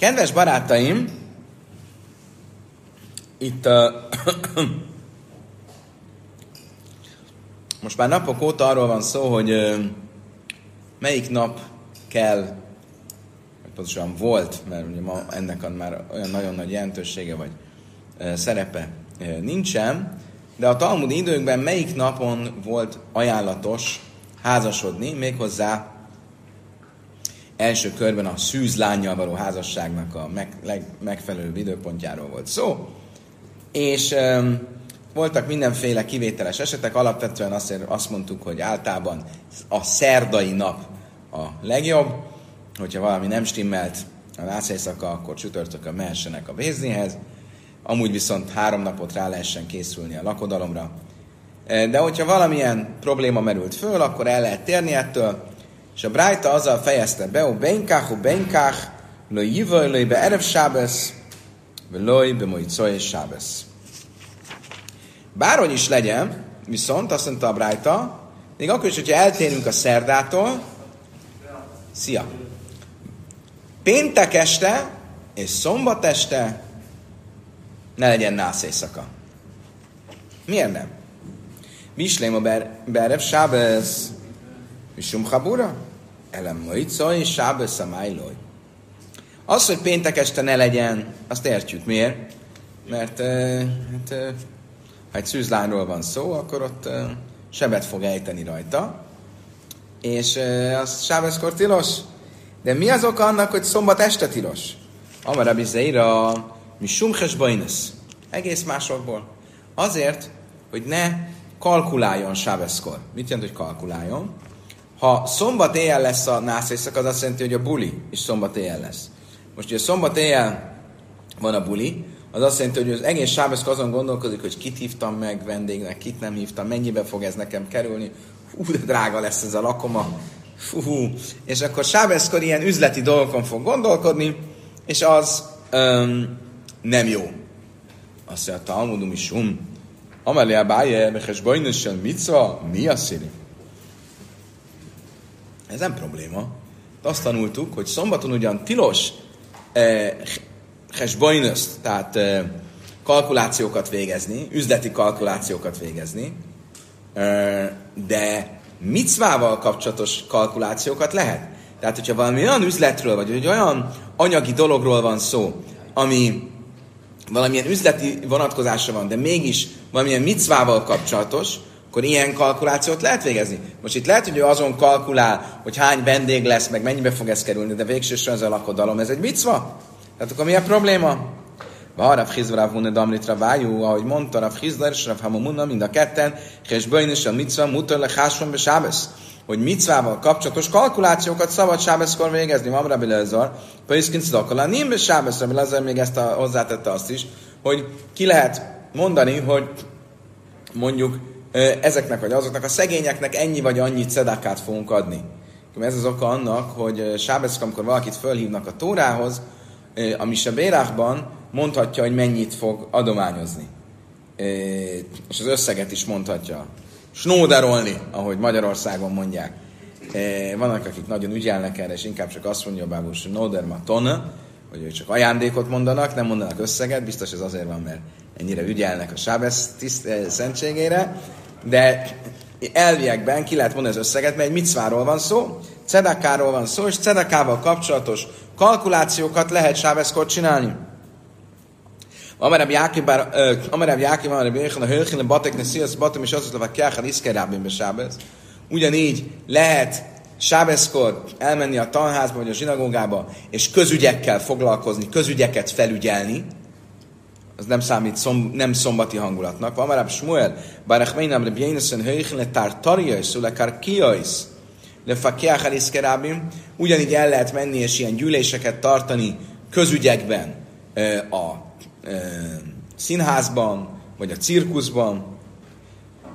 Kedves barátaim, itt uh, most már napok óta arról van szó, hogy uh, melyik nap kell, pontosan volt, mert ugye ma ennek már olyan nagyon nagy jelentősége vagy uh, szerepe uh, nincsen, de a Talmud időkben melyik napon volt ajánlatos házasodni, méghozzá első körben a szűz lányjal való házasságnak a meg, leg, megfelelő időpontjáról volt szó, és um, voltak mindenféle kivételes esetek, alapvetően azt, azt mondtuk, hogy általában a szerdai nap a legjobb, hogyha valami nem stimmelt a nászéjszaka, akkor csütörtökön mehessenek a véznihez, amúgy viszont három napot rá lehessen készülni a lakodalomra. De hogyha valamilyen probléma merült föl, akkor el lehet térni ettől, és a Brájta azzal fejezte be, hogy benkach, benkach, lo jivoj, be erev sábesz, lo be mojcoy sábesz. Bárhogy is legyen, viszont azt mondta a Brájta, még akkor is, hogyha eltérünk a szerdától, szia! Péntek este és szombat este ne legyen nász éjszaka. Miért nem? Mislém a berev sábesz, Misum Habura? Elem Moica és Sábesz a Májloj. Az, hogy péntek este ne legyen, azt értjük. Miért? Mert hát, ha egy szűzlányról van szó, akkor ott sebet fog ejteni rajta. És az Sábeszkor tilos. De mi az oka annak, hogy szombat este tilos? Amara bizeira, mi sumhes bajnesz. Egész másokból. Azért, hogy ne kalkuláljon Sábeszkor. Mit jelent, hogy kalkuláljon? Ha szombat éjjel lesz a nászészak, az azt jelenti, hogy a buli is szombat éjjel lesz. Most, hogy a szombat éjjel van a buli, az azt jelenti, hogy az egész sábeszk azon gondolkodik, hogy kit hívtam meg vendégnek, kit nem hívtam, mennyibe fog ez nekem kerülni, hú, de drága lesz ez a lakoma, fú, és akkor sábeszkor ilyen üzleti dolgokon fog gondolkodni, és az öm, nem jó. Azt mondja, Talmudum is um. Amelia báje, mehes micva, mi a szíri? Ez nem probléma. Azt tanultuk, hogy szombaton ugyan tilos eh, tehát eh, kalkulációkat végezni, üzleti kalkulációkat végezni, eh, de micvával kapcsolatos kalkulációkat lehet. Tehát, hogyha valami olyan üzletről, vagy egy olyan anyagi dologról van szó, ami valamilyen üzleti vonatkozása van, de mégis valamilyen micvával kapcsolatos, akkor ilyen kalkulációt lehet végezni. Most itt lehet, hogy ő azon kalkulál, hogy hány vendég lesz, meg mennyibe fog ez kerülni, de végsősorban ez a lakodalom, ez egy micva. Tehát akkor mi a probléma? Varav Hizvarav Munne Damritra Vájú, ahogy mondta Rav Hizler és Rav Hamamunna, mind a ketten, és Böjn és a micva mutar le háson be sábesz hogy micvával kapcsolatos kalkulációkat szabad sábeszkor végezni. Mam Rabbi Lezar, Paiszkin Szakalá, nem be sábesz, Rabbi Lezar még ezt a, hozzátette azt is, hogy ki lehet mondani, hogy mondjuk ezeknek vagy azoknak a szegényeknek ennyi vagy annyi cedákát fogunk adni. Ez az oka annak, hogy Sábeszka, amikor valakit fölhívnak a Tórához, ami se Bérákban mondhatja, hogy mennyit fog adományozni. És az összeget is mondhatja. Snóderolni, ahogy Magyarországon mondják. Vannak, akik nagyon ügyelnek erre, és inkább csak azt mondja a bábú, Snóder ma tonna, hogy csak ajándékot mondanak, nem mondanak összeget, biztos ez azért van, mert ennyire ügyelnek a Sábesz tiszt, szentségére, de elviekben ki lehet mondani az összeget, mert egy micváról van szó, cedakáról van szó, és cedakával kapcsolatos kalkulációkat lehet sábeszkor csinálni. Amerebb Jákib, Amerebb Jákib, a Hölchin, a Batek, ne Sziasz, Batem, és hogy Iszkerábin be Sábesz. Ugyanígy lehet sábeszkor elmenni a tanházba vagy a zsinagógába, és közügyekkel foglalkozni, közügyeket felügyelni, az nem számít szom, nem szombati hangulatnak. Van már Smuel, bár meinam le bjénesen hőjchen le tartariais, le karkiais, le fakiach ugyanígy el lehet menni és ilyen gyűléseket tartani közügyekben a színházban, vagy a cirkuszban,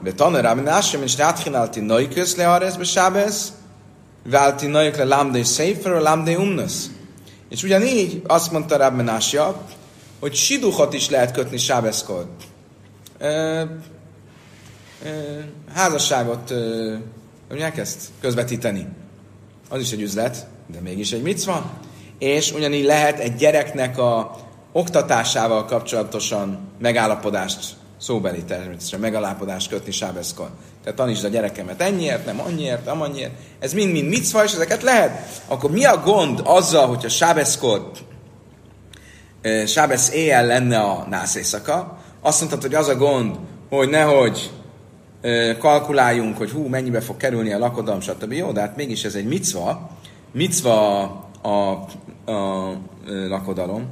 de tanerám, násem, és ráthinálti nőköz le arrez be sábez, válti nők le lámdei széfer, lámdei umnasz. És ugyanígy azt mondta Rabbi Násja, hogy siduchot is lehet kötni sábeszkor. házasságot, mondják ezt, közvetíteni. Az is egy üzlet, de mégis egy micva. és ugyanígy lehet egy gyereknek a oktatásával kapcsolatosan megállapodást, szóbeli természetesen megállapodást kötni sábeszkor. Tehát tanítsd a gyerekemet ennyiért, nem annyiért, amannyiért. Ez mind-mind micva, és ezeket lehet. Akkor mi a gond azzal, hogyha sábeszkor, sábesz éjjel lenne a nász éjszaka? Azt mondtad, hogy az a gond, hogy nehogy kalkuláljunk, hogy hú, mennyibe fog kerülni a lakodalom, stb. Jó, de hát mégis ez egy micva, micva a, a, a lakodalom.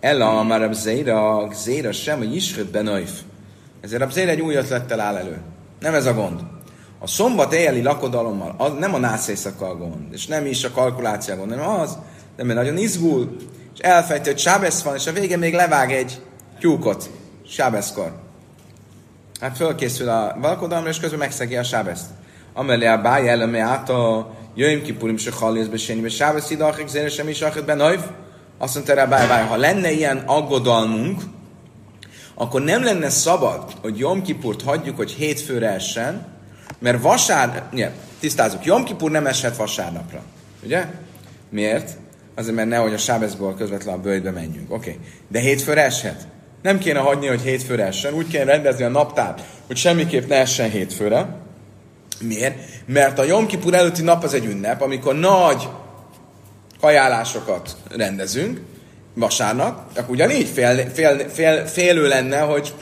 Ella már a zéra, zéra sem, hogy isföd benajf. Ezért a zéra egy új ötlettel áll elő. Nem ez a gond. A szombat éjjeli lakodalommal az nem a nász éjszaka a gond, és nem is a kalkuláció a gond, hanem az, de mert nagyon izgul, és elfejti, hogy sábesz van, és a vége még levág egy tyúkot, sábeszkor. Hát fölkészül a valakodalomra, és közben megszegi a sábeszt. Amelé a báj eleme át a jöjjön kipurim se hallész besénybe, sábesz idachik zére sem is achet benajv. Azt mondta rá, báj, báj, ha lenne ilyen aggodalmunk, akkor nem lenne szabad, hogy Jom Kipurt hagyjuk, hogy hétfőre essen, mert vasár, nye, tisztázunk, Jom Kipur nem eshet vasárnapra. Ugye? Miért? Azért, mert nehogy a sábeszból közvetlenül a bőjtbe menjünk. Oké. Okay. De hétfőre eshet? Nem kéne hagyni, hogy hétfőre essen, úgy kéne rendezni a naptárt, hogy semmiképp ne essen hétfőre. Miért? Mert a Jom Kipur előtti nap az egy ünnep, amikor nagy kajálásokat rendezünk, vasárnap, akkor ugyanígy fél, fél, fél, félő lenne, hogy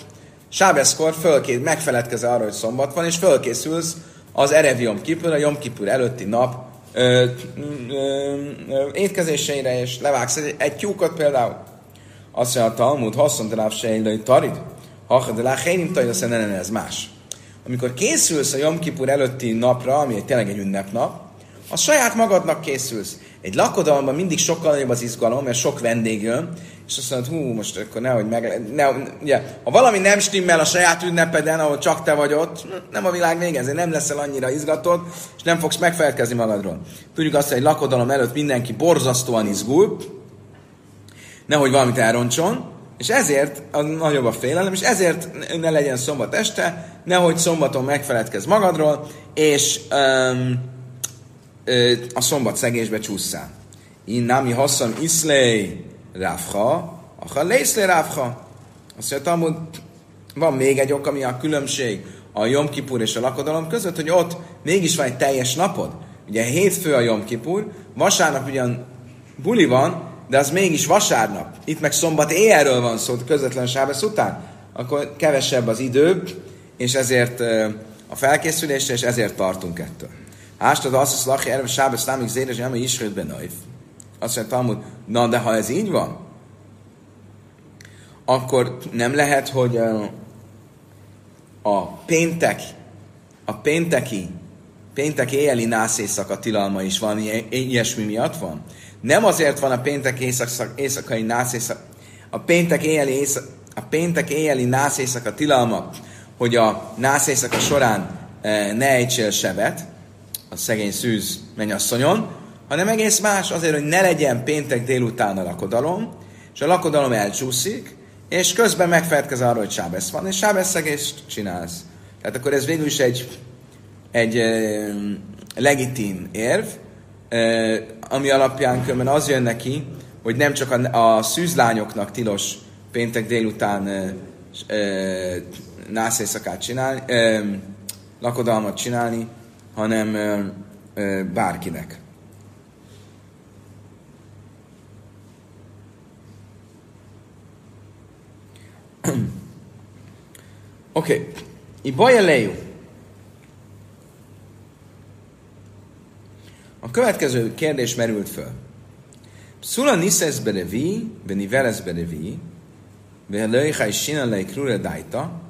Sábeszkor fölkész, megfeledkezel arra, hogy szombat van, és fölkészülsz az Erev Jom Kipur, a Jom Kipur előtti nap ö, étkezéseire, és levágsz egy, egy tyúkot például. Azt mondja a Talmud, haszon de láv sejlői tarid, ha de lá hénim tarid, azt mondja, ez más. Amikor készülsz a Jom Kipur előtti napra, ami egy tényleg egy ünnepnap, a saját magadnak készülsz. Egy lakodalomban mindig sokkal nagyobb az izgalom, mert sok vendég jön, és azt mondod, hú, most akkor nehogy meg... Ne, ugye, ha valami nem stimmel a saját ünnepeden, ahol csak te vagy ott, nem a világ vége, ezért nem leszel annyira izgatott, és nem fogsz megfelelkezni magadról. Tudjuk azt, hogy egy lakodalom előtt mindenki borzasztóan izgul, nehogy valamit elroncson, és ezért a nagyobb a félelem, és ezért ne legyen szombat este, nehogy szombaton megfeledkezz magadról, és um, a szombat szegésbe csúszszál. Én námi haszam iszlej ráfha, ha lészlé ráfha. Azt mondja, hogy van még egy ok, ami a különbség a Jom Kipur és a lakodalom között, hogy ott mégis van egy teljes napod. Ugye hétfő a Jom Kipur, vasárnap ugyan buli van, de az mégis vasárnap. Itt meg szombat éjjelről van szó, közvetlen sábesz után. Akkor kevesebb az idő, és ezért a felkészülésre, és ezért tartunk ettől. Ástad azt az lachi erve sábesz lámig zéres, ami isrőt benajf. Azt mondja Talmud, na de ha ez így van, akkor nem lehet, hogy a péntek, a pénteki, péntek éjjeli nászészaka tilalma is van, ilyesmi miatt van. Nem azért van a péntek éjszakai nászészak, a péntek éjjeli, éjszak, a péntek éjjeli nászészaka tilalma, hogy a nászészaka során ne ejtsél sebet, a szegény szűz mennyasszonyon, hanem egész más azért, hogy ne legyen péntek délután a lakodalom, és a lakodalom elcsúszik, és közben megfelelkez arra, hogy sábesz van, és sábeszegést csinálsz. Tehát akkor ez végül is egy, egy e, legitim érv, e, ami alapján különben az jön neki, hogy nem csak a, a szűzlányoknak tilos péntek délután e, e, nászészakát csinálni, e, lakodalmat csinálni, hanem e, e, bárkinek. Oké. Okay. Ibaja lejú. A következő kérdés merült föl. Szula niszesz berevi, benivelesz berevi, velőjha is sinalai krure dajta,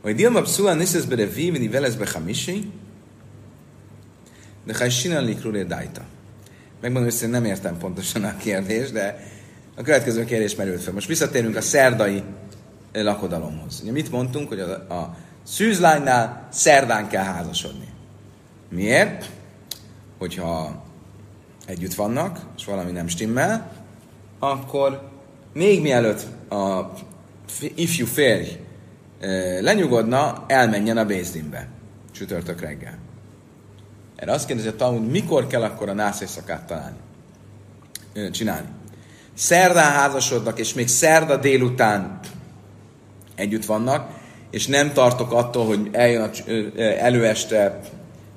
hogy dilma pszula niszesz berevi, benivelesz bechamisi, de ha is sinalai krure dajta. Megmondom, hogy nem értem pontosan a kérdést, de a következő kérdés merült fel. Most visszatérünk a szerdai lakodalomhoz. Ugye mit mondtunk, hogy a, a szűzlánynál szerdán kell házasodni. Miért? Hogyha együtt vannak, és valami nem stimmel, akkor még mielőtt a ifjú férj lenyugodna, elmenjen a Bézdinbe csütörtök reggel. Erre azt kérdezi a Talmud, mikor kell akkor a nász éjszakát találni, csinálni. Szerdán házasodnak, és még szerda délután együtt vannak, és nem tartok attól, hogy eljön a előeste,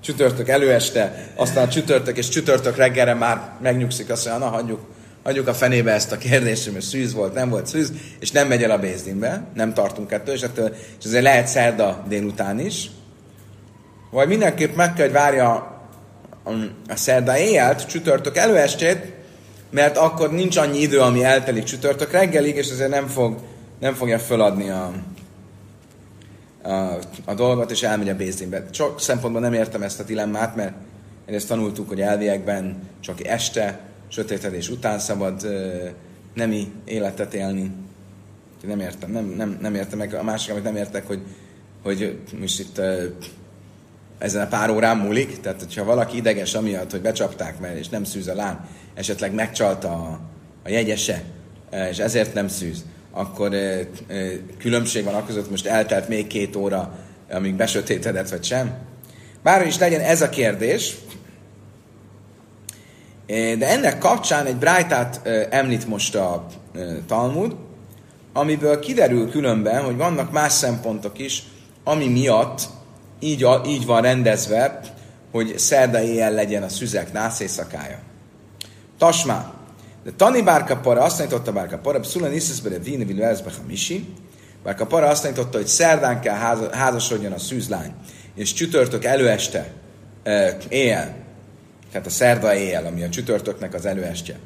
csütörtök előeste, aztán csütörtök és csütörtök reggelre már megnyugszik, azt mondja, na hagyjuk, hagyjuk a fenébe ezt a kérdést, hogy szűz volt, nem volt szűz, és nem megy el a bézdinbe, nem tartunk ettől, és, ettől, és azért lehet szerda délután is. Vagy mindenképp meg kell, hogy várja a, a szerda éjjelt, csütörtök előestét, mert akkor nincs annyi idő, ami eltelik csütörtök reggelig, és ezért nem, fog, nem fogja föladni a, a, a dolgot, és elmegy a Bézdinbe. Sok szempontból nem értem ezt a dilemmát, mert ezt tanultuk, hogy elviekben csak este, sötétedés után szabad uh, nemi életet élni. Nem értem, nem, nem, nem értem meg. A másik, amit nem értek, hogy, hogy most itt uh, ezen a pár órán múlik, tehát hogyha valaki ideges amiatt, hogy becsapták mert és nem szűz a lány, esetleg megcsalta a, a jegyese, és ezért nem szűz, akkor különbség van között, most eltelt még két óra, amíg besötétedett, vagy sem. Bárhogy is legyen ez a kérdés, de ennek kapcsán egy brájtát említ most a Talmud, amiből kiderül különben, hogy vannak más szempontok is, ami miatt így, így van rendezve, hogy szerda éjjel legyen a szüzek nász éjszakája. Tasmá. De Tani Bárka Para azt tanította Bárka Para, Pszulan Iszeszbe de Vini Vilvezbe Hamisi. Bárka Para azt tanította, hogy szerdán kell házasodjon a szűzlány, és csütörtök előeste, e, éjjel, tehát a szerda éjjel, ami a csütörtöknek az előestje,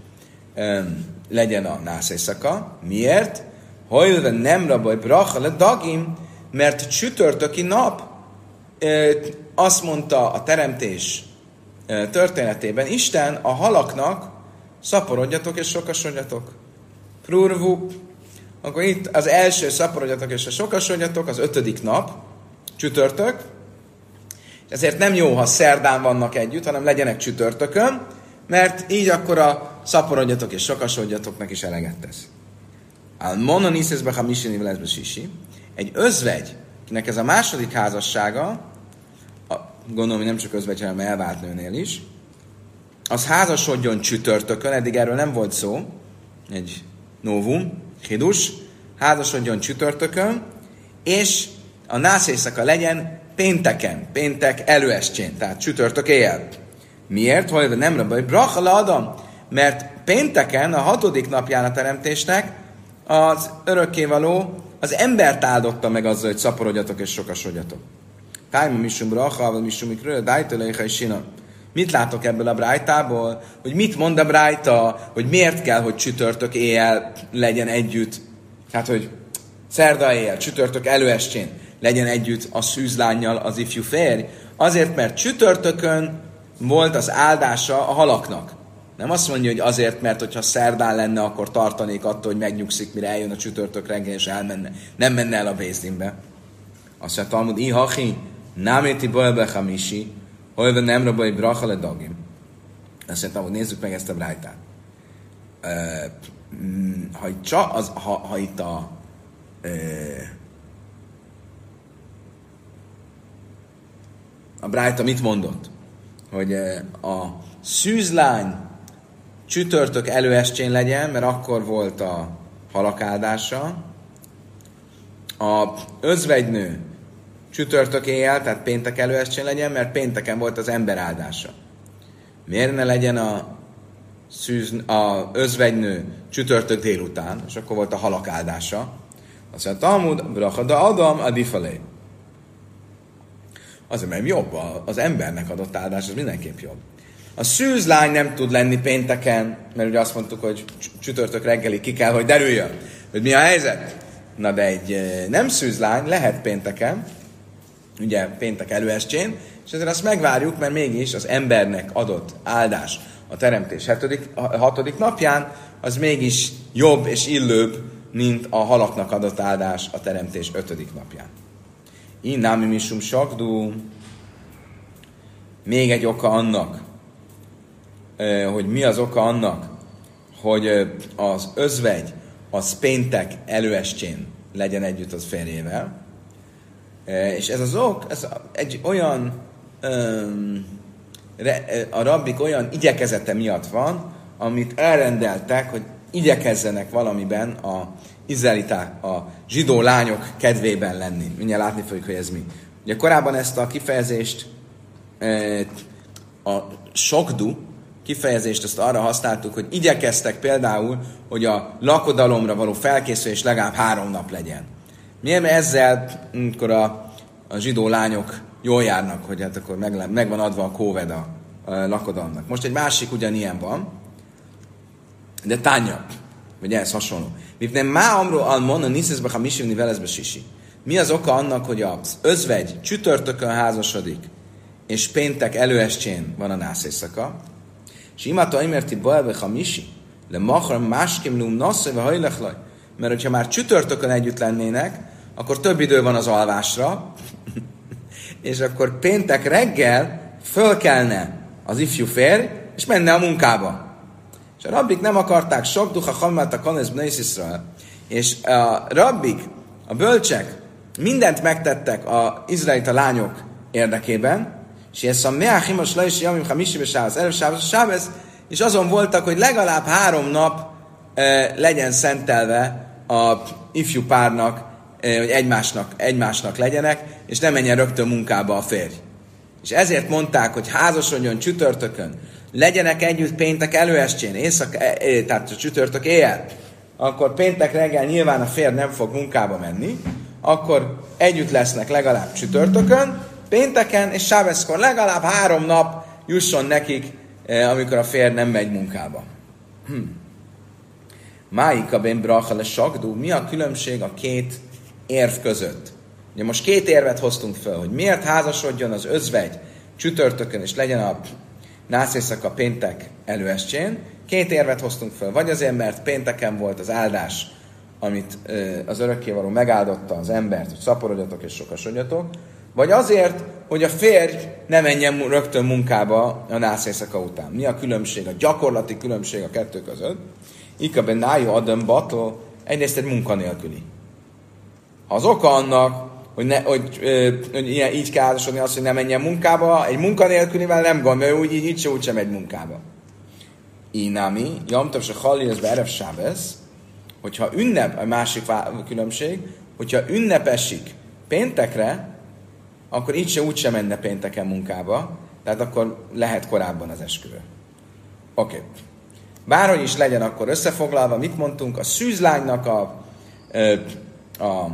legyen a nász éjszaka. Miért? Hajlve nem rabaj bracha le dagim, mert csütörtöki nap e, azt mondta a teremtés történetében, Isten a halaknak szaporodjatok és sokasodjatok. Prurvu, akkor itt az első szaporodjatok és sokasodjatok, az ötödik nap, csütörtök, ezért nem jó, ha szerdán vannak együtt, hanem legyenek csütörtökön, mert így akkor a szaporodjatok és sokasodjatoknak is eleget tesz. Al mononiszezbe ha misini leszbe sisi. Egy özvegy, kinek ez a második házassága, gondolom, hogy nem csak özvegy, hanem elvált nőnél is, az házasodjon csütörtökön, eddig erről nem volt szó, egy novum, hidus, házasodjon csütörtökön, és a nász éjszaka legyen pénteken, péntek előestjén, tehát csütörtök éjjel. Miért? Hogy nem rabaj, bracha Adam, mert pénteken, a hatodik napján a teremtésnek az örökkévaló az embert áldotta meg azzal, hogy szaporodjatok és sokasodjatok. Tájma misum bracha, misum ikről, dájtőle sinam. Mit látok ebből a brájtából? Hogy mit mond a brájta, hogy miért kell, hogy csütörtök éjjel legyen együtt. Hát, hogy szerda éjjel, csütörtök előestén legyen együtt a szűzlányjal az ifjú férj. Azért, mert csütörtökön volt az áldása a halaknak. Nem azt mondja, hogy azért, mert hogyha szerdán lenne, akkor tartanék attól, hogy megnyugszik, mire eljön a csütörtök reggel, és elmenne. Nem menne el a Bézdinbe. Azt mondja, Talmud, ihachi, náméti bölbe Hajva nem rabai bracha le dagim. Azt mondtam, hogy nézzük meg ezt a brájtát. Uh, ha, csak az, ha, ha itt a a Brájta mit mondott? Hogy a szűzlány csütörtök előestjén legyen, mert akkor volt a halakáldása. A özvegynő csütörtök éjjel, tehát péntek előestén legyen, mert pénteken volt az ember áldása. Miért ne legyen a, szűz, a özvegynő csütörtök délután, és akkor volt a halak áldása. Azt mondja, Talmud, brachada adam, adifalé. Azért, mert jobb, az embernek adott áldás, az mindenképp jobb. A szűzlány nem tud lenni pénteken, mert ugye azt mondtuk, hogy csütörtök reggelig ki kell, hogy derüljön, hogy mi a helyzet. Na de egy eh, nem szűzlány lehet pénteken, ugye péntek előestjén, és ezért azt megvárjuk, mert mégis az embernek adott áldás a teremtés hetedik, a hatodik napján, az mégis jobb és illőbb, mint a halaknak adott áldás a teremtés ötödik napján. Innámi misum sakdú, még egy oka annak, hogy mi az oka annak, hogy az özvegy az péntek előestjén legyen együtt az férjével, és ez az ok, ez egy olyan um, a rabbik olyan igyekezete miatt van, amit elrendeltek, hogy igyekezzenek valamiben a izraeliták, a zsidó lányok kedvében lenni. Mindjárt látni fogjuk, hogy ez mi. Ugye korábban ezt a kifejezést, a sokdu kifejezést azt arra használtuk, hogy igyekeztek például, hogy a lakodalomra való felkészülés legalább három nap legyen. Milyen ezzel, amikor a, a zsidó lányok jól járnak, hogy hát akkor meg, meg van adva a kóved a, a lakodalomnak. Most egy másik ugyanilyen van, de tánya, vagy ez hasonló. nem má amró almon a niszezbe ha misivni velezbe sisi. Mi az oka annak, hogy az özvegy csütörtökön házasodik, és péntek előestjén van a nász éjszaka, és imata imerti boelbe ha misi, le machar máskim lum nasze ve hajlechlaj. Mert hogyha már csütörtökön együtt lennének, akkor több idő van az alvásra, és akkor péntek reggel fölkelne az ifjú férj, és menne a munkába. És a rabbik nem akarták sok duha hamát a kanesz Israel. És a rabbik, a bölcsek mindent megtettek a izraelita lányok érdekében, és ez a meachimos le is jamim hamisi besához, előbb sábez, és azon voltak, hogy legalább három nap e, legyen szentelve a ifjú párnak, hogy egymásnak, egymásnak legyenek, és ne menjen rögtön munkába a férj. És ezért mondták, hogy házasodjon csütörtökön, legyenek együtt péntek előestjén, éjszak, e, e, tehát a csütörtök éjjel, akkor péntek reggel nyilván a férj nem fog munkába menni, akkor együtt lesznek legalább csütörtökön, pénteken és sábeszkor legalább három nap jusson nekik, amikor a férj nem megy munkába. Hm. Máika ben bracha le sakdú, mi a különbség a két érv között? Ugye most két érvet hoztunk fel, hogy miért házasodjon az özvegy csütörtökön, és legyen a nászészak a péntek előestjén. Két érvet hoztunk fel, vagy azért, mert pénteken volt az áldás, amit az örökkévaló megáldotta az embert, hogy szaporodjatok és sokasodjatok, vagy azért, hogy a férj ne menjen rögtön munkába a nászészaka után. Mi a különbség, a gyakorlati különbség a kettő között? Ika ben nájó adem bató, egyrészt egy munkanélküli. Az oka annak, hogy, ne, hogy, hogy ilyen, így kell házasodni azt, hogy ne menjen munkába, egy munkanélkülivel nem gond, mert úgy, így, így se úgysem megy munkába. Inami, Jamtav se Halil, ez Erev Sábez, hogyha ünnep, a másik különbség, hogyha ünnepesik péntekre, akkor így se úgysem menne pénteken munkába, tehát akkor lehet korábban az esküvő. Oké. Okay. Bárhogy is legyen akkor összefoglalva, mit mondtunk, a szűzlánynak a, a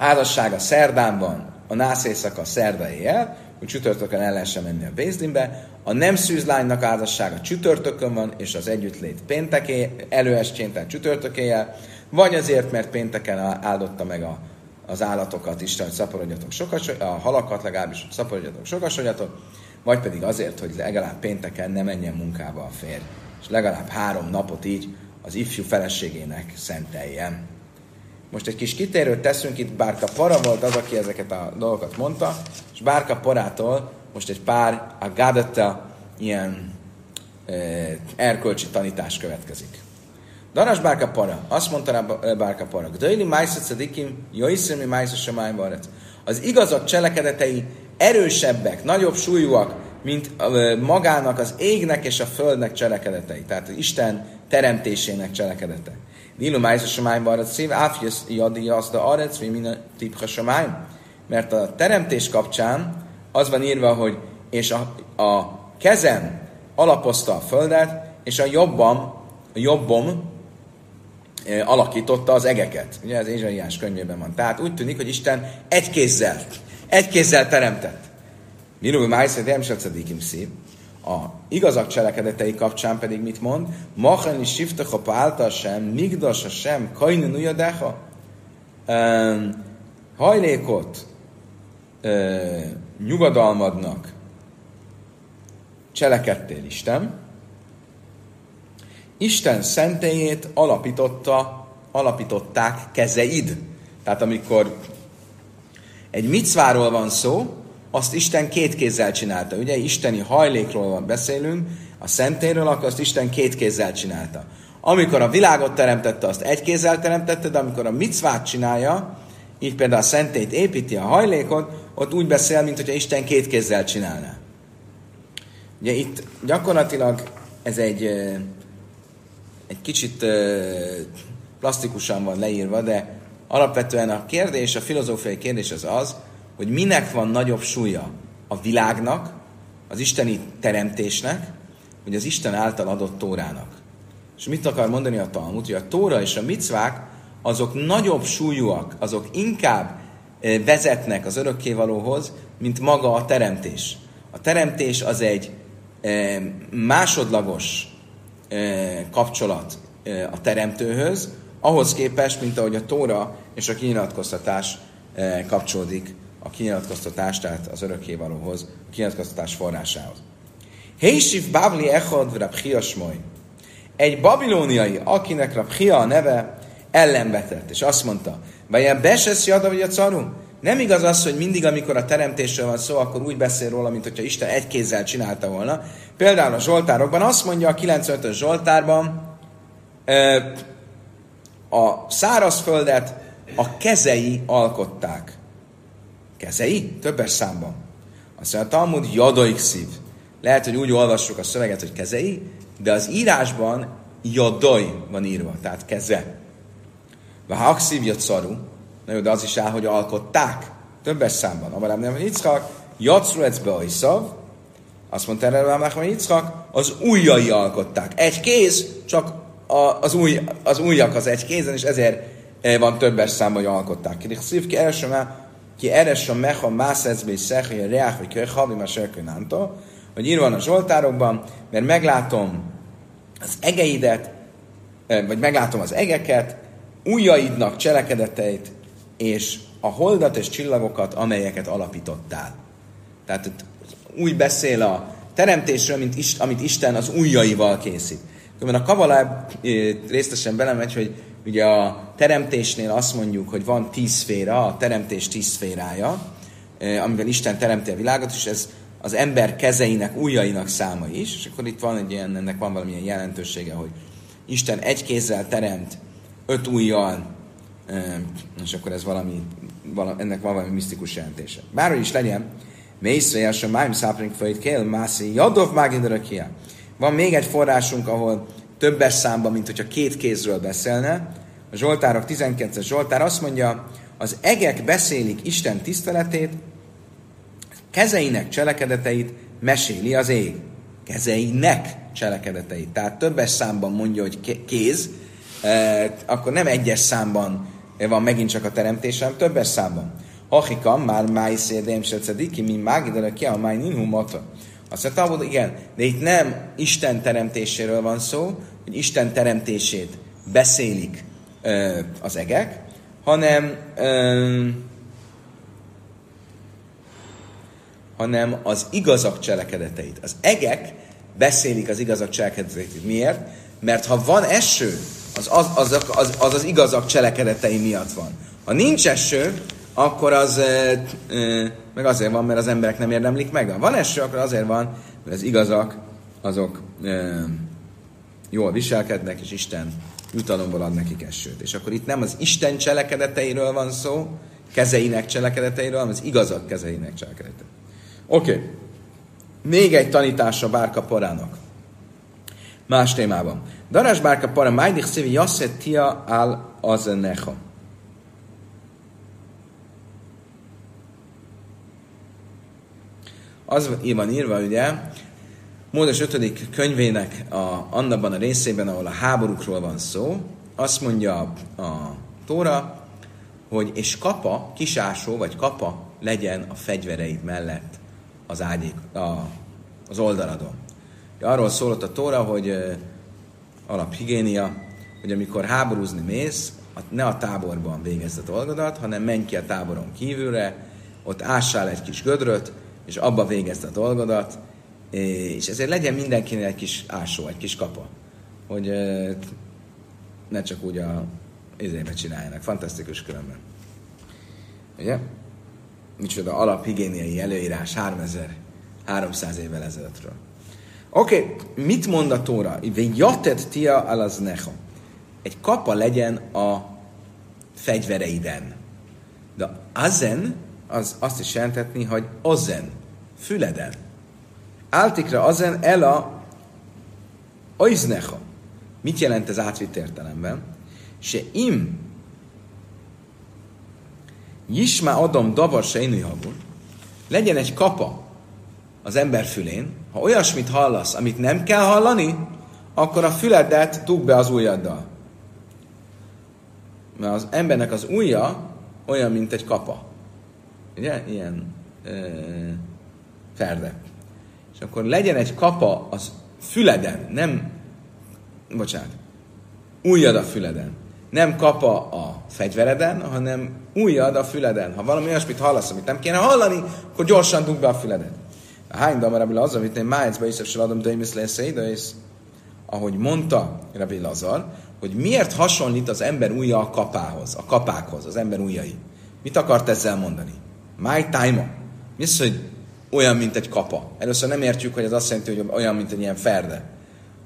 házassága szerdán van, a nász éjszaka szerda éjjel, hogy csütörtökön el lehessen menni a Bézdinbe, a nem szűzlánynak házassága csütörtökön van, és az együttlét pénteké, előestjén, tehát csütörtökéjel, vagy azért, mert pénteken áldotta meg a, az állatokat Isten, hogy szaporodjatok sokas, a halakat legalábbis, hogy szaporodjatok sokasodjatok, vagy pedig azért, hogy legalább pénteken ne menjen munkába a férj, és legalább három napot így az ifjú feleségének szenteljen. Most egy kis kitérőt teszünk, itt Bárka Para volt az, aki ezeket a dolgokat mondta, és Bárka Parától most egy pár a Gádata ilyen e, erkölcsi tanítás következik. Daras Bárka Para, azt mondta rá Bárka Para, Gdöjli Májsza Cedikim, Jöjszemi Májsza Samály Baret. Az igazak cselekedetei erősebbek, nagyobb súlyúak, mint magának az égnek és a földnek cselekedetei. Tehát Isten teremtésének cselekedete. Nilu májsz a samály barat szív, áfjösz jadi az a arec, mi minden tipha samály. Mert a teremtés kapcsán az van írva, hogy és a, a kezem alapozta a földet, és a jobbam, a jobbom e, alakította az egeket. Ugye ez Ézsaiás könyvében van. Tehát úgy tűnik, hogy Isten egy kézzel, egy kézzel teremtett. Milu májsz, hogy nem szív. A igazak cselekedetei kapcsán pedig mit mond? Machani siftecha pálta sem, migdas sem, kajnun ujadecha. Hajlékot uh, nyugodalmadnak cselekedtél Isten. Isten szentélyét alapította, alapították kezeid. Tehát amikor egy micváról van szó, azt Isten két kézzel csinálta. Ugye isteni hajlékról beszélünk, a szentéről, akkor azt Isten két kézzel csinálta. Amikor a világot teremtette, azt egy kézzel teremtette, de amikor a micvát csinálja, így például a szentét építi a hajlékot, ott úgy beszél, mint hogyha Isten két kézzel csinálná. Ugye itt gyakorlatilag ez egy, egy kicsit plastikusan van leírva, de alapvetően a kérdés, a filozófiai kérdés az az, hogy minek van nagyobb súlya a világnak, az isteni teremtésnek, vagy az Isten által adott tórának. És mit akar mondani a Talmud? Hogy a tóra és a micvák azok nagyobb súlyúak, azok inkább vezetnek az örökkévalóhoz, mint maga a teremtés. A teremtés az egy másodlagos kapcsolat a teremtőhöz, ahhoz képest, mint ahogy a Tóra és a kinyilatkoztatás kapcsolódik a kinyilatkoztatás, tehát az örökkévalóhoz, a kinyilatkoztatás forrásához. Hésiv Babli Echad Rabchiasmoy. Egy babilóniai, akinek Rabchia a neve, ellenvetett, és azt mondta, vagy besesz jada vagy a caru? Nem igaz az, hogy mindig, amikor a teremtésről van szó, akkor úgy beszél róla, mint hogyha Isten egy kézzel csinálta volna. Például a Zsoltárokban azt mondja a 95-ös Zsoltárban, a szárazföldet a kezei alkották. Kezei? Többes számban. Azt mondja, a Talmud jadaik szív. Lehet, hogy úgy olvassuk a szöveget, hogy kezei, de az írásban jadai van írva, tehát keze. Ha jött szaru, na jó, de az is áll, hogy alkották. Többes számban. Amarám nem, hogy Yitzchak, jacru be a szav, azt mondta erre a hogy Yitzchak, az ujjai alkották. Egy kéz, csak a, az, új, az ujjak az egy kézen, és ezért eh, van többes számban, hogy alkották. Szív ki első ki eres a mecha mászecbe és szechai a reák, vagy köly havi a serkőnánta, hogy írva van a Zsoltárokban, mert meglátom az egeidet, vagy meglátom az egeket, ujjaidnak cselekedeteit, és a holdat és csillagokat, amelyeket alapítottál. Tehát úgy beszél a teremtésről, mint amit Isten az ujjaival készít. Különben a Kabala eh, részesen belemegy, hogy ugye a teremtésnél azt mondjuk, hogy van tíz szféra, a teremtés tíz szférája, amivel Isten teremti a világot, és ez az ember kezeinek, ujjainak száma is, és akkor itt van egy ilyen, ennek van valamilyen jelentősége, hogy Isten egy kézzel teremt, öt ujjal, és akkor ez valami, valami ennek van valami misztikus jelentése. Bárhogy is legyen, Mészre a májm szápring folyt kél, mászi, jadov mágidarakia. Van még egy forrásunk, ahol többes számban, mint hogyha két kézről beszélne. A Zsoltárok 12-es Zsoltár azt mondja, az egek beszélik Isten tiszteletét, kezeinek cselekedeteit meséli az ég. Kezeinek cselekedeteit. Tehát többes számban mondja, hogy kéz, eh, akkor nem egyes számban van megint csak a teremtés, hanem többes számban. Hachika, már máj szédém se cediki, mi mágidele ki a máj ninhu mata. Azt mondta, hogy igen, de itt nem Isten teremtéséről van szó, hogy Isten teremtését beszélik ö, az egek, hanem ö, hanem az igazak cselekedeteit. Az egek beszélik az igazak cselekedeteit. Miért? Mert ha van eső, az az, az, az, az, az igazak cselekedetei miatt van. Ha nincs eső, akkor az e, e, meg azért van, mert az emberek nem érdemlik meg. Ha van eső, akkor azért van, mert az igazak azok e, jól viselkednek, és Isten jutalomból ad nekik esőt. És akkor itt nem az Isten cselekedeteiről van szó, kezeinek cselekedeteiről, hanem az igazak kezeinek cselekedeteiről. Oké. Okay. Még egy tanítása Bárka Parának. Más témában. Darás Bárka Para, Májdik Szívi Yasset Tia al Azenecha. Az van írva, ugye, Módos 5. könyvének a, annabban a részében, ahol a háborúkról van szó, azt mondja a Tóra, hogy és kapa, kisásó vagy kapa legyen a fegyvereid mellett az ágyék, a, az oldaladon. Arról szólott a Tóra, hogy alaphigiénia, hogy amikor háborúzni mész, ne a táborban végezd a dolgodat, hanem menj ki a táboron kívülre, ott ássál egy kis gödröt, és abba végezd a dolgodat, és ezért legyen mindenkinek egy kis ásó, egy kis kapa, hogy ne csak úgy a izébe csináljanak. Fantasztikus különben. Ugye? micsoda alaphigiéniai előírás 3300 évvel ezelőttről. Oké, okay, mit mond a Tóra? Jatet tia alaz necha. Egy kapa legyen a fegyvereiden. De azen, az azt is jelentetni, hogy ozen, füleden. Áltikra azen el a oiznecha. Mit jelent ez átvitt értelemben? Se im Jismá adom davar se legyen egy kapa az ember fülén, ha olyasmit hallasz, amit nem kell hallani, akkor a füledet dugd be az ujjaddal. Mert az embernek az ujja olyan, mint egy kapa. Ugye? Ilyen ö, ferde. És akkor legyen egy kapa az füleden, nem, bocsánat, ujjad a füleden. Nem kapa a fegyvereden, hanem ujjad a füleden. Ha valami olyasmit hallasz, amit nem kéne hallani, akkor gyorsan dugd be a füledet. A hány damar az, amit én májcba is adom döjmisz lesz ahogy mondta Rabbi Lazar, hogy miért hasonlít az ember ujja a kapához, a kapákhoz, az ember ujjai. Mit akart ezzel mondani? My time Mi az, hogy olyan, mint egy kapa? Először nem értjük, hogy ez azt jelenti, hogy olyan, mint egy ilyen ferde.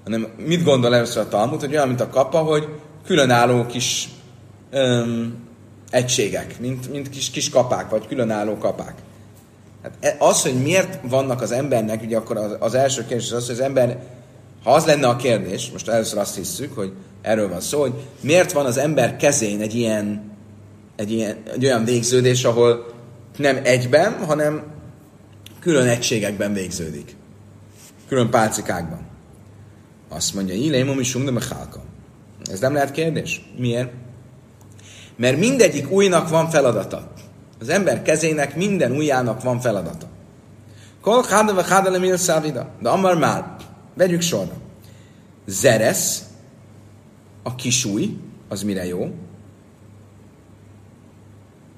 Hanem mit gondol először a Talmud, hogy olyan, mint a kapa, hogy különálló kis öm, egységek, mint, mint kis, kis kapák, vagy különálló kapák. Hát e, az, hogy miért vannak az embernek, ugye akkor az, az első kérdés az, hogy az ember, ha az lenne a kérdés, most először azt hiszük, hogy erről van szó, hogy miért van az ember kezén egy ilyen, egy, ilyen, egy olyan végződés, ahol nem egyben, hanem külön egységekben végződik. Külön pálcikákban. Azt mondja, Ilémom is de Ez nem lehet kérdés. Miért? Mert mindegyik újnak van feladata. Az ember kezének minden ujjának van feladata. Kol cháda ve cháda le szávida. De amar már, vegyük sorra. Zeresz, a kisúj, az mire jó?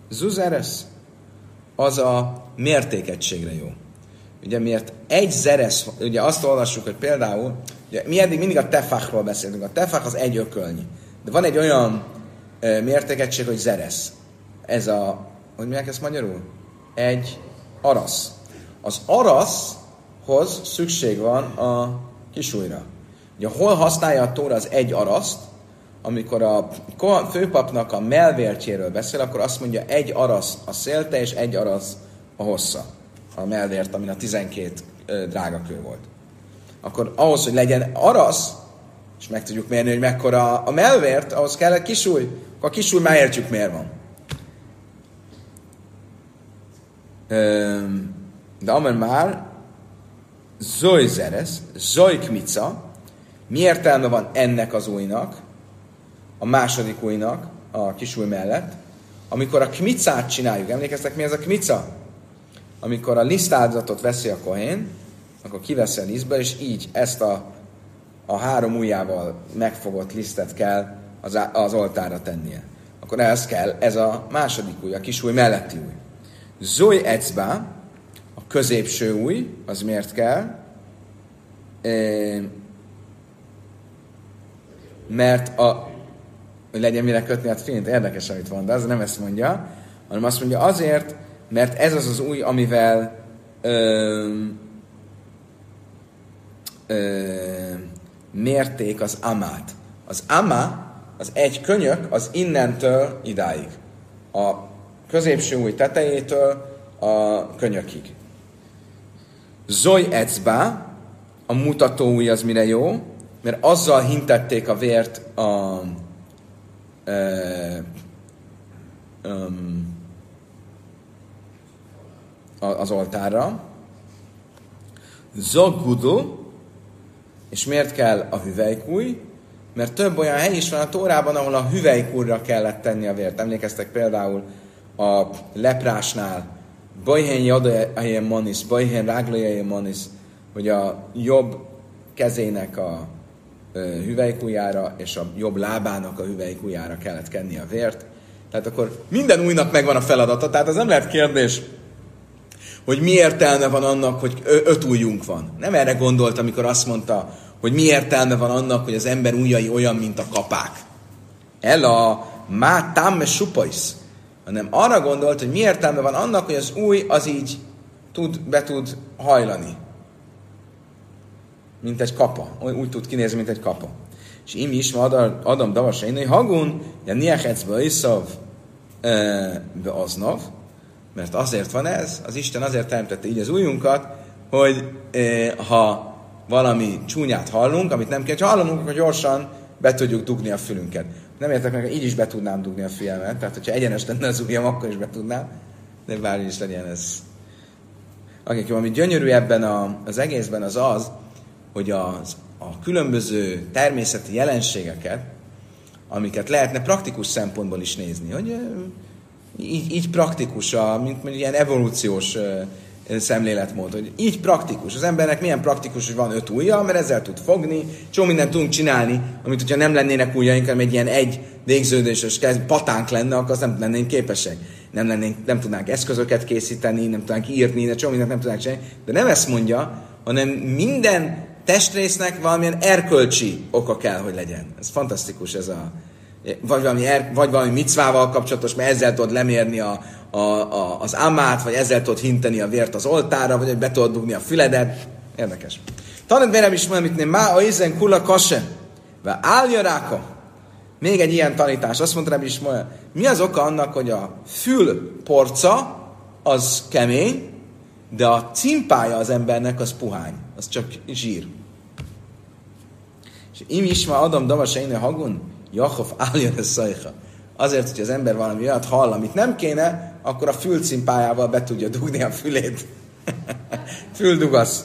Zuzeresz, az a mértékegységre jó. Ugye miért egy zeresz, ugye azt olvassuk, hogy például, ugye mi eddig mindig a tefachról beszélünk, a tefach az egy ökölnyi. De van egy olyan e, mértékegység, hogy zeresz. Ez a, hogy mondják ezt magyarul? Egy arasz. Az araszhoz szükség van a kisújra. Ugye hol használja a tóra az egy araszt, amikor a főpapnak a melvértjéről beszél, akkor azt mondja, egy arasz a szélte, és egy arasz a hossza. A melvért, amin a 12 drága kő volt. Akkor ahhoz, hogy legyen arasz, és meg tudjuk mérni, hogy mekkora a melvért, ahhoz kell egy kisúly, akkor a kisúly már értjük, miért van. De amely már Zoy Zeres, Zoy Kmica, mi értelme van ennek az újnak? A második újnak, a kisúj mellett, amikor a kmicát csináljuk. Emlékeztek, mi ez a kmica? Amikor a lisztáldozatot veszi a kohén, akkor kiveszi a lisztbe, és így ezt a, a három ujjával megfogott lisztet kell az, az oltára tennie. Akkor ez kell, ez a második új, a kisúj melletti új. Zoy ecba, a középső új, az miért kell? Mert a hogy legyen mire kötni a fint. Érdekes, amit mond, de az nem ezt mondja, hanem azt mondja azért, mert ez az az új, amivel ö, ö, mérték az amát. Az ama, az egy könyök, az innentől idáig. A középső új tetejétől a könyökig. Zoy ecba, a mutató új az mire jó, mert azzal hintették a vért a az oltárra. Zogudu, és miért kell a hüvelykúj? Mert több olyan hely is van a Tórában, ahol a hüvelykúrra kellett tenni a vért. Emlékeztek például a leprásnál, Bajhen jadajen manis, Bajhen ráglajajen manis, hogy a jobb kezének a hüvelykújára, és a jobb lábának a hüvelykújára kellett kenni a vért. Tehát akkor minden újnak megvan a feladata, tehát az nem lehet kérdés, hogy mi értelme van annak, hogy öt ujjunk van. Nem erre gondolt, amikor azt mondta, hogy mi értelme van annak, hogy az ember ujjai olyan, mint a kapák. El a má tamme supaisz. Hanem arra gondolt, hogy mi értelme van annak, hogy az új az így tud, be tud hajlani mint egy kapa. Úgy tud kinézni, mint egy kapa. És im is Adam davas hogy hagun, ja niachetszbe iszav be mert azért van ez, az Isten azért teremtette így az ujjunkat, hogy ha valami csúnyát hallunk, amit nem kell, ha hallunk, akkor gyorsan be tudjuk dugni a fülünket. Nem értek meg, így is be tudnám dugni a fülemet, tehát hogyha egyenes lenne az ujjam, akkor is be tudnám, de bármi is legyen ez. Akik ami gyönyörű ebben a, az egészben az az, hogy az, a különböző természeti jelenségeket, amiket lehetne praktikus szempontból is nézni, hogy így, így praktikus, a, mint, mint ilyen evolúciós szemléletmód, hogy így praktikus. Az embernek milyen praktikus, hogy van öt ujja, mert ezzel tud fogni, csomó mindent tudunk csinálni, amit hogyha nem lennének ujjaink, hanem egy ilyen egy végződéses patánk lenne, akkor azt nem lennénk képesek. Nem, lennénk, nem tudnánk eszközöket készíteni, nem tudnánk írni, de csomó mindent nem tudnánk csinálni. De nem ezt mondja, hanem minden testrésznek valamilyen erkölcsi oka kell, hogy legyen. Ez fantasztikus ez a, vagy valami, er, vagy valami micvával kapcsolatos, mert ezzel tudod lemérni a, a, a, az amát, vagy ezzel tudod hinteni a vért az oltára, vagy hogy be tudod dugni a füledet. Érdekes. Tanult vérem is mondom, hogy má a izen kula kase, ve állja. Még egy ilyen tanítás. Azt mondta is mi az oka annak, hogy a fülporca az kemény, de a cimpája az embernek az puhány, az csak zsír. És im is ma adom damas hagun, Jakob álljon a szajha. Azért, hogy az ember valami olyat hall, amit nem kéne, akkor a fülcimpájával be tudja dugni a fülét. Füldugasz.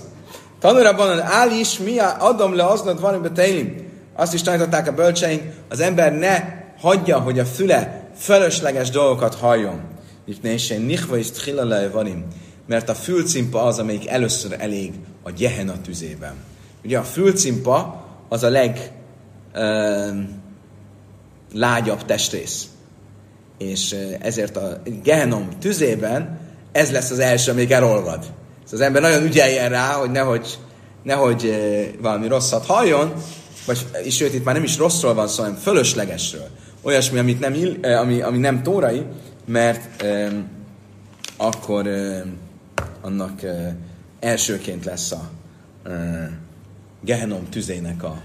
Tanulában áll is, mi adom le aznat van, teilim. Azt is tanították a bölcseink, az ember ne hagyja, hogy a füle fölösleges dolgokat halljon. Mert a fülcimpa az, amelyik először elég a gyehena tüzében. Ugye a fülcimpa az a leg lágyabb testrész. És ezért a Gehenom tüzében ez lesz az első, amíg elolvad. Szóval az ember nagyon ügyeljen rá, hogy nehogy, nehogy valami rosszat halljon, vagy, és sőt, itt már nem is rosszról van szó, hanem fölöslegesről. Olyasmi, amit nem, ami, ami nem tórai, mert eh, akkor eh, annak eh, elsőként lesz a eh, Gehenom tüzének a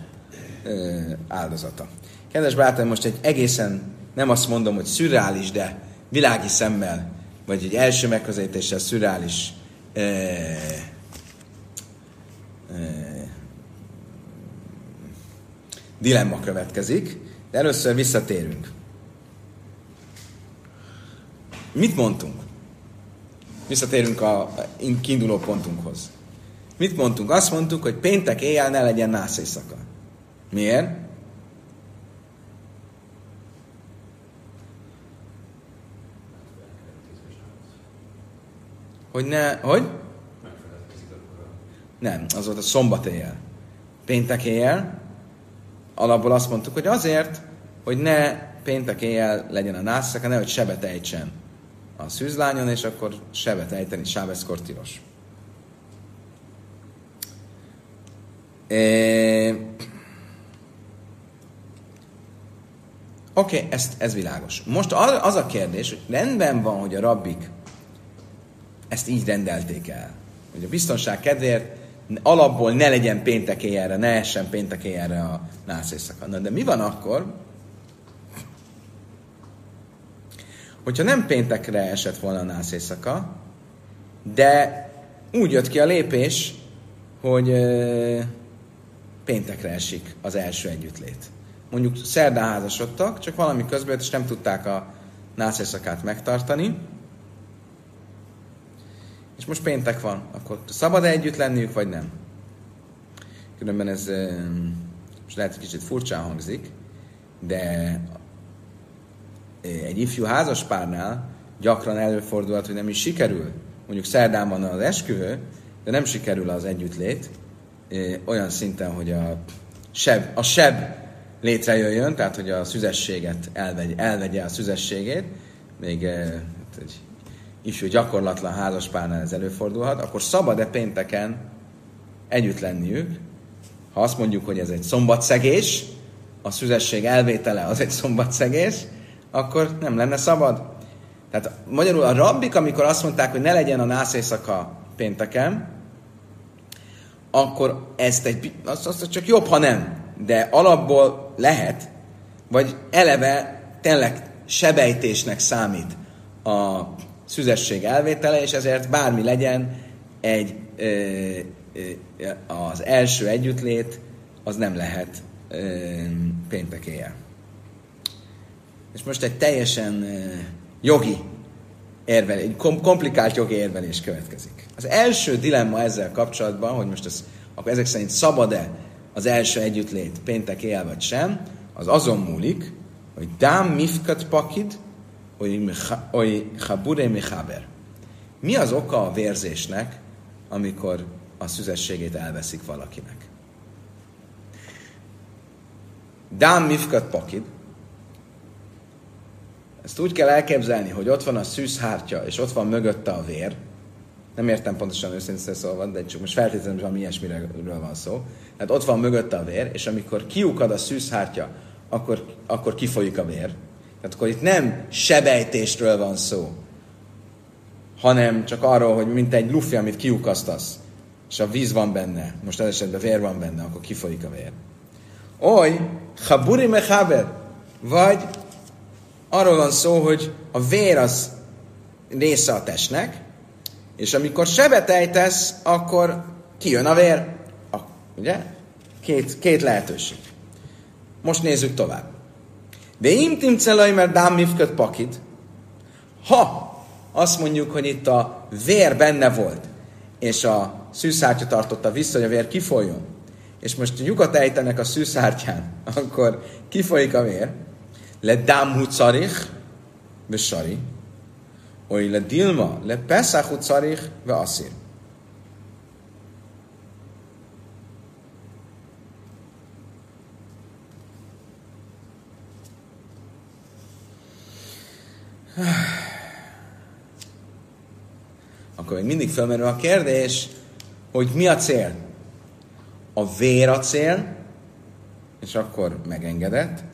eh, áldozata. Kedves barátaim, most egy egészen, nem azt mondom, hogy szürreális, de világi szemmel, vagy egy első megközelítéssel szürreális dilemma következik, de először visszatérünk. Mit mondtunk? Visszatérünk a kiinduló pontunkhoz. Mit mondtunk? Azt mondtuk, hogy péntek éjjel ne legyen nász éjszaka. Miért? hogy ne, hogy? Nem, az volt a szombat éjjel. Péntek éjjel, alapból azt mondtuk, hogy azért, hogy ne péntek éjjel legyen a nászaka, nehogy sebet ejtsen a szűzlányon, és akkor sebet ejteni sábeszkor tilos. É... Oké, okay, ez, ez világos. Most az a kérdés, hogy rendben van, hogy a rabbik ezt így rendelték el. Hogy a biztonság kedvéért alapból ne legyen péntek éjjelre, ne essen péntek éjjelre a nász éjszaka. Na, de mi van akkor, hogyha nem péntekre esett volna a nász éjszaka, de úgy jött ki a lépés, hogy péntekre esik az első együttlét. Mondjuk szerdán házasodtak, csak valami közben és nem tudták a nász éjszakát megtartani, és most péntek van, akkor szabad -e együtt lenniük, vagy nem? Különben ez most lehet, hogy kicsit furcsán hangzik, de egy ifjú házaspárnál gyakran előfordulhat, hogy nem is sikerül. Mondjuk szerdán van az esküvő, de nem sikerül az együttlét. Olyan szinten, hogy a seb, a seb létrejöjjön, tehát hogy a szüzességet elvegy, elvegye a szüzességét, még hát egy ifjú gyakorlatlan házaspárnál ez előfordulhat, akkor szabad-e pénteken együtt lenniük, ha azt mondjuk, hogy ez egy szombatszegés, a szüzesség elvétele az egy szombatszegés, akkor nem lenne szabad. Tehát magyarul a rabbik, amikor azt mondták, hogy ne legyen a nász éjszaka pénteken, akkor ezt egy, azt, azt csak jobb, ha nem. De alapból lehet, vagy eleve tényleg sebejtésnek számít a szüzesség elvétele, és ezért bármi legyen, egy az első együttlét az nem lehet péntek éjjel. És most egy teljesen jogi érvelés, egy komplikált jogi érvelés következik. Az első dilemma ezzel kapcsolatban, hogy most ez, akkor ezek szerint szabad-e az első együttlét péntek éjjel vagy sem, az azon múlik, hogy dám mifkat pakid, hogy chabure mechaber. Mi az oka a vérzésnek, amikor a szüzességét elveszik valakinek? Dám mifkat pakid, ezt úgy kell elképzelni, hogy ott van a szűzhártya, és ott van mögötte a vér. Nem értem pontosan őszintén szólva, de csak most feltétlenül, hogy valami ilyesmiről van szó. Tehát ott van mögötte a vér, és amikor kiukad a szűzhártya, akkor, akkor kifolyik a vér. Tehát akkor itt nem sebejtésről van szó, hanem csak arról, hogy mint egy lufi, amit kiukasztasz, és a víz van benne, most ez esetben vér van benne, akkor kifolyik a vér. Oly, haburi mechaber, vagy arról van szó, hogy a vér az része a testnek, és amikor sebet ejtesz, akkor kijön a vér. A, ugye? Két, két lehetőség. Most nézzük tovább. De imtim celaj, mert dám mifköt pakid. Ha azt mondjuk, hogy itt a vér benne volt, és a szűszártya tartotta vissza, hogy a vér kifolyjon, és most lyukat ejtenek a szűszártyán, akkor kifolyik a vér, ve sari, oly le dilma, le peszáhu carich, ve asszír. Akkor még mindig felmerül a kérdés, hogy mi a cél? A vér a cél, és akkor megengedett,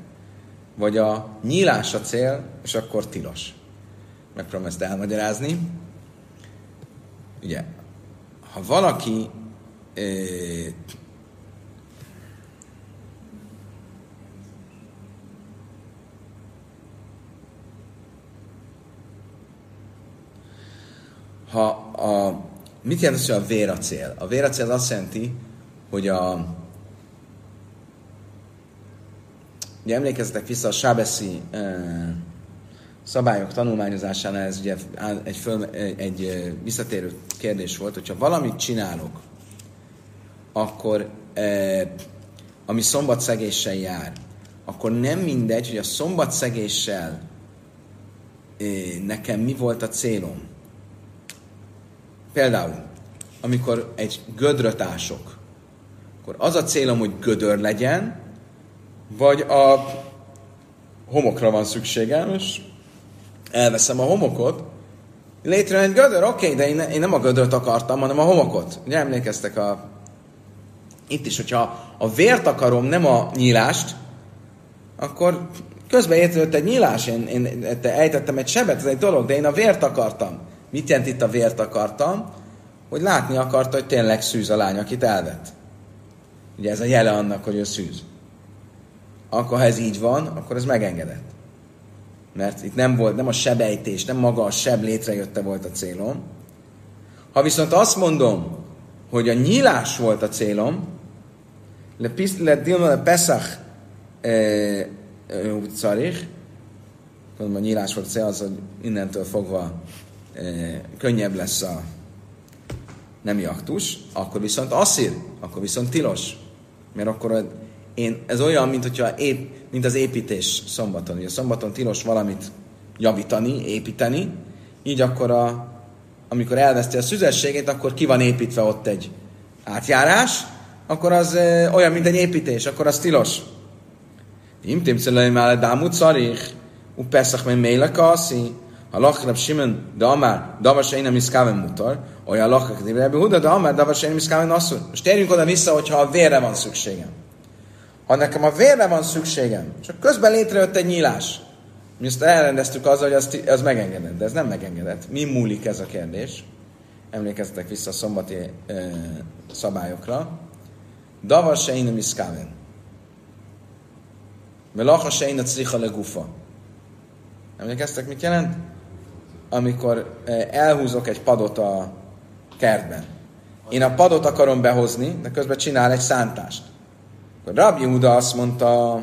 vagy a nyílás a cél, és akkor tilos. Megpróbálom ezt elmagyarázni. Ugye, ha valaki ha a, mit jelent hogy a vér a cél? A vér a cél azt jelenti, hogy a, ugye emlékezzetek vissza a sábeszi e, szabályok tanulmányozásánál, ez ugye egy, föl, egy visszatérő kérdés volt, hogyha valamit csinálok, akkor e, ami szombatszegéssel jár, akkor nem mindegy, hogy a szombatszegéssel e, nekem mi volt a célom. Például, amikor egy gödröt ások, akkor az a célom, hogy gödör legyen, vagy a homokra van szükségem, és elveszem a homokot, létrejön egy gödör, oké, okay, de én, én nem a gödört akartam, hanem a homokot. Ugye emlékeztek a... Itt is, hogyha a vért akarom, nem a nyílást, akkor közben értődött egy nyílás, én, én ejtettem egy sebet, ez egy dolog, de én a vért akartam. Mit jelent itt a vért akartam? Hogy látni akarta, hogy tényleg szűz a lány, akit elvett. Ugye ez a jele annak, hogy ő szűz. Akkor, ha ez így van, akkor ez megengedett. Mert itt nem volt, nem a sebejtés, nem maga a seb létrejötte volt a célom. Ha viszont azt mondom, hogy a nyílás volt a célom, le le dilma le pesach utcarich, mondom, a nyílás volt a cél, az, hogy innentől fogva könnyebb lesz a nemi aktus, akkor viszont asszír, akkor viszont tilos. Mert akkor én, ez olyan, mint, hogyha ép, mint az építés szombaton. Ugye szombaton tilos valamit javítani, építeni, így akkor a, amikor elveszti a szüzességét, akkor ki van építve ott egy átjárás, akkor az ö, olyan, mint egy építés, akkor az tilos. Im timcelej már dámut szarich, u peszach men mélek aszi, a lakrab simen, de amár, davas én nem iszkáven mutar, olyan lakrab, de amár, davas én nem iszkáven asszul. Most térjünk oda-vissza, hogyha a vérre van szükségem. Ha nekem a vérre van szükségem, csak közben létrejött egy nyílás, mi ezt elrendeztük azzal, hogy az, az megengedett, de ez nem megengedett. Mi múlik ez a kérdés? Emlékezzetek vissza a szombati e, szabályokra. Davar se én miszkáven. Melacha se én a cicha legufa. Emlékeztek, mit jelent? amikor eh, elhúzok egy padot a kertben, én a padot akarom behozni, de közben csinál egy szántást. Akkor Rabbi Uda azt mondta,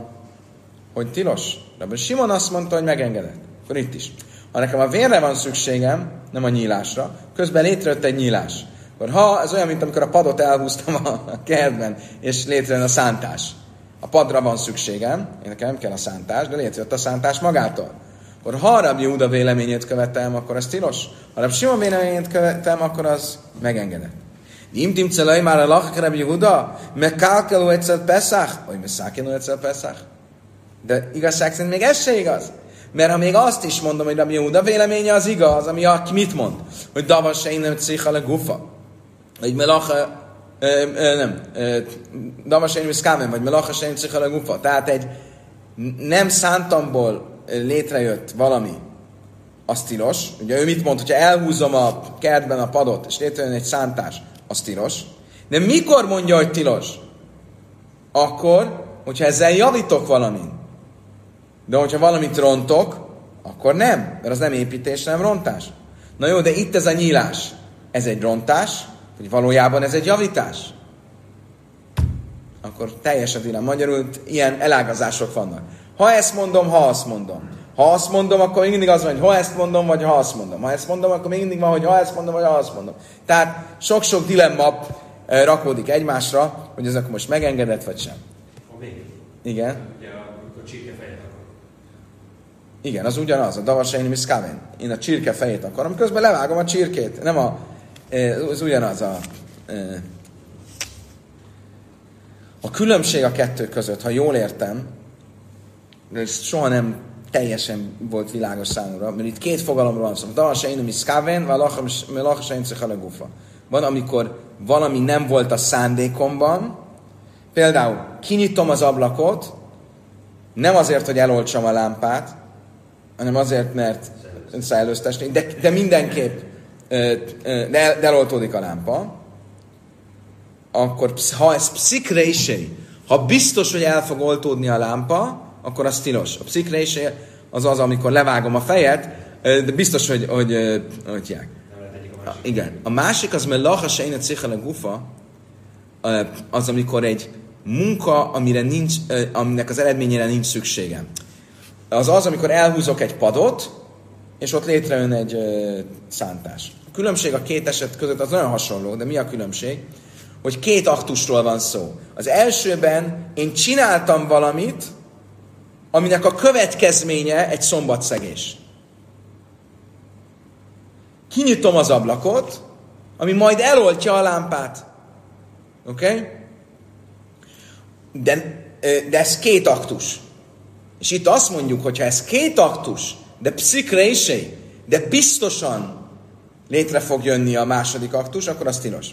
hogy tilos. Rabbi Simon azt mondta, hogy megengedett. Akkor itt is. Ha nekem a vérre van szükségem, nem a nyílásra, közben létrejött egy nyílás. Akkor ha, ez olyan, mint amikor a padot elhúztam a kertben, és létrejön a szántás. A padra van szükségem, én nekem nem kell a szántás, de létrejött a szántás magától. Akkor ha Rabbi Uda véleményét követem, akkor ez tilos. Ha Rabbi Simon véleményét követem, akkor az megengedett. אם תמצא להם על הלכה כרבי יהודה, מקלקלו אצל פסח, vagy מסכנו אצל פסח. De igazság szerint még ez se igaz. Mert ha még azt is mondom, hogy Rabbi Yehuda véleménye az igaz, ami a, mit mond? Hogy davas se innen cicha le gufa. Vagy melacha, nem, davas se innen vagy melacha se innen cicha le gufa. Tehát egy nem szántamból létrejött valami, az tilos. Ugye ő mit mond, hogyha elhúzom a kertben a padot, és létrejön egy szántás, az tilos. De mikor mondja, hogy tilos? Akkor, hogyha ezzel javítok valamin. De hogyha valamit rontok, akkor nem, mert az nem építés, nem rontás. Na jó, de itt ez a nyílás. Ez egy rontás, vagy valójában ez egy javítás? Akkor teljes a dilem. Magyarul ilyen elágazások vannak. Ha ezt mondom, ha azt mondom. Ha azt mondom, akkor még mindig az van, hogy ha ezt mondom, vagy ha azt mondom. Ha ezt mondom, akkor még mindig van, hogy ha ezt mondom, vagy ha azt mondom. Tehát sok-sok dilemma rakódik egymásra, hogy ez akkor most megengedett, vagy sem. Igen. Igen, az ugyanaz, a davasaini miszkáven. Én a csirke fejét akarom, közben levágom a csirkét. Nem a, az ugyanaz a, a különbség a kettő között, ha jól értem, ez soha nem teljesen volt világos számomra, mert itt két fogalomról van szó. Dal se én, szkáven, vagy se én Van, amikor valami nem volt a szándékomban, például kinyitom az ablakot, nem azért, hogy eloltsam a lámpát, hanem azért, mert szállőztesni, de, de mindenképp de, de eloltódik a lámpa, akkor ha ez pszikrésé, ha biztos, hogy el fog oltódni a lámpa, akkor az tilos. A pszikrés az az, amikor levágom a fejet, de biztos, hogy, hogy, hogy, hogy a, igen. A másik az, mert laha se a gufa, az, amikor egy munka, amire nincs, aminek az eredményére nincs szükségem. Az az, amikor elhúzok egy padot, és ott létrejön egy szántás. A különbség a két eset között az nagyon hasonló, de mi a különbség? Hogy két aktusról van szó. Az elsőben én csináltam valamit, aminek a következménye egy szombatszegés. Kinyitom az ablakot, ami majd eloltja a lámpát. Oké? Okay? De, de ez két aktus. És itt azt mondjuk, hogy ha ez két aktus, de pszikrésé, de biztosan létre fog jönni a második aktus, akkor az tilos.